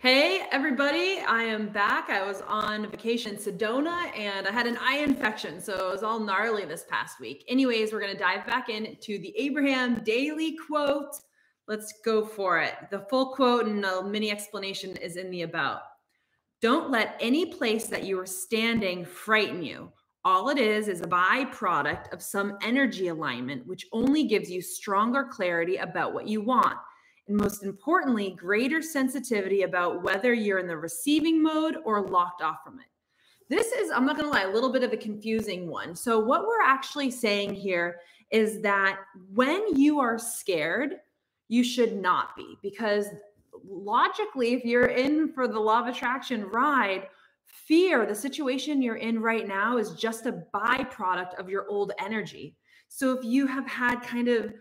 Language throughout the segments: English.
Hey, everybody, I am back. I was on vacation in Sedona and I had an eye infection, so it was all gnarly this past week. Anyways, we're going to dive back into the Abraham Daily Quote. Let's go for it. The full quote and a mini explanation is in the about. Don't let any place that you are standing frighten you. All it is is a byproduct of some energy alignment, which only gives you stronger clarity about what you want most importantly, greater sensitivity about whether you're in the receiving mode or locked off from it. This is, I'm not going to lie, a little bit of a confusing one. So, what we're actually saying here is that when you are scared, you should not be, because logically, if you're in for the law of attraction ride, fear, the situation you're in right now, is just a byproduct of your old energy. So, if you have had kind of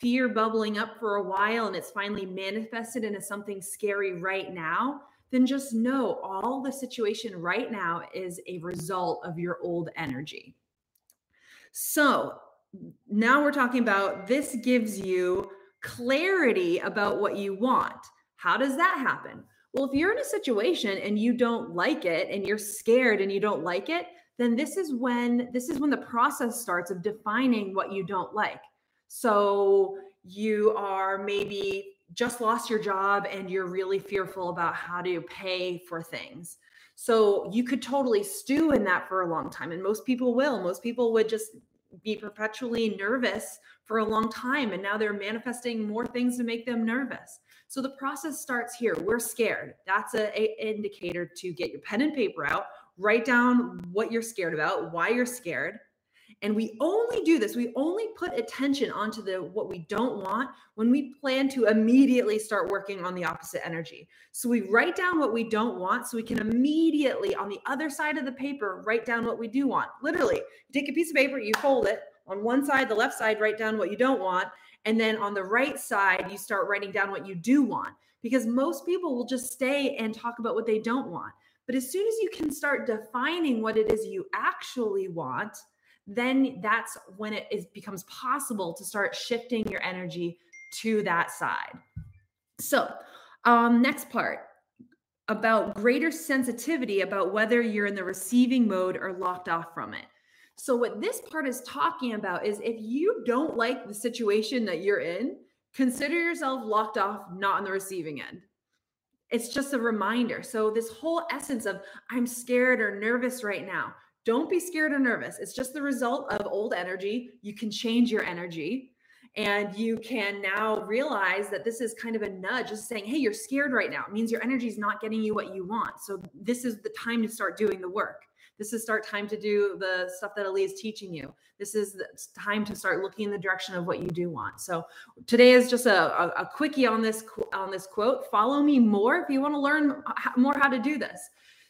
fear bubbling up for a while and it's finally manifested into something scary right now, then just know all the situation right now is a result of your old energy. So now we're talking about this gives you clarity about what you want. How does that happen? Well, if you're in a situation and you don't like it and you're scared and you don't like it, then this is when this is when the process starts of defining what you don't like. So you are maybe just lost your job and you're really fearful about how to pay for things. So you could totally stew in that for a long time. And most people will. Most people would just be perpetually nervous for a long time. And now they're manifesting more things to make them nervous. So the process starts here. We're scared. That's a indicator to get your pen and paper out, write down what you're scared about, why you're scared, and we only do this, we only put attention onto the what we don't want when we plan to immediately start working on the opposite energy. So we write down what we don't want so we can immediately on the other side of the paper write down what we do want. Literally, take a piece of paper, you fold it on one side, the left side, write down what you don't want, and then on the right side, you start writing down what you do want because most people will just stay and talk about what they don't want. But as soon as you can start defining what it is you actually want, then that's when it is, becomes possible to start shifting your energy to that side. So, um, next part about greater sensitivity about whether you're in the receiving mode or locked off from it. So, what this part is talking about is if you don't like the situation that you're in, consider yourself locked off, not on the receiving end. It's just a reminder. So, this whole essence of I'm scared or nervous right now, don't be scared or nervous. It's just the result of old energy. You can change your energy and you can now realize that this is kind of a nudge. Just saying hey you're scared right now. It means your energy is not getting you what you want. So this is the time to start doing the work. This is start time to do the stuff that ali is teaching you. This is time to start looking in the direction of what you do want. So today is just a, a, a quickie on this on this quote. Follow me more if you want to learn more how to do this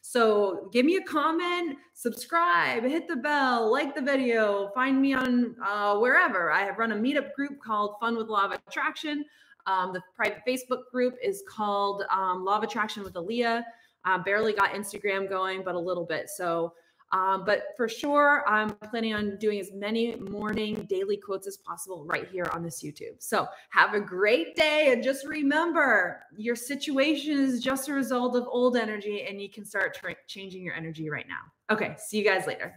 so give me a comment, subscribe, hit the bell, like the video, find me on uh, wherever. I have run a meetup group called Fun with Law of Attraction. Um, the private Facebook group is called um, Law of Attraction with Aaliyah. Uh, barely got Instagram going, but a little bit. So um, but for sure, I'm planning on doing as many morning daily quotes as possible right here on this YouTube. So have a great day. And just remember your situation is just a result of old energy, and you can start tra- changing your energy right now. Okay, see you guys later.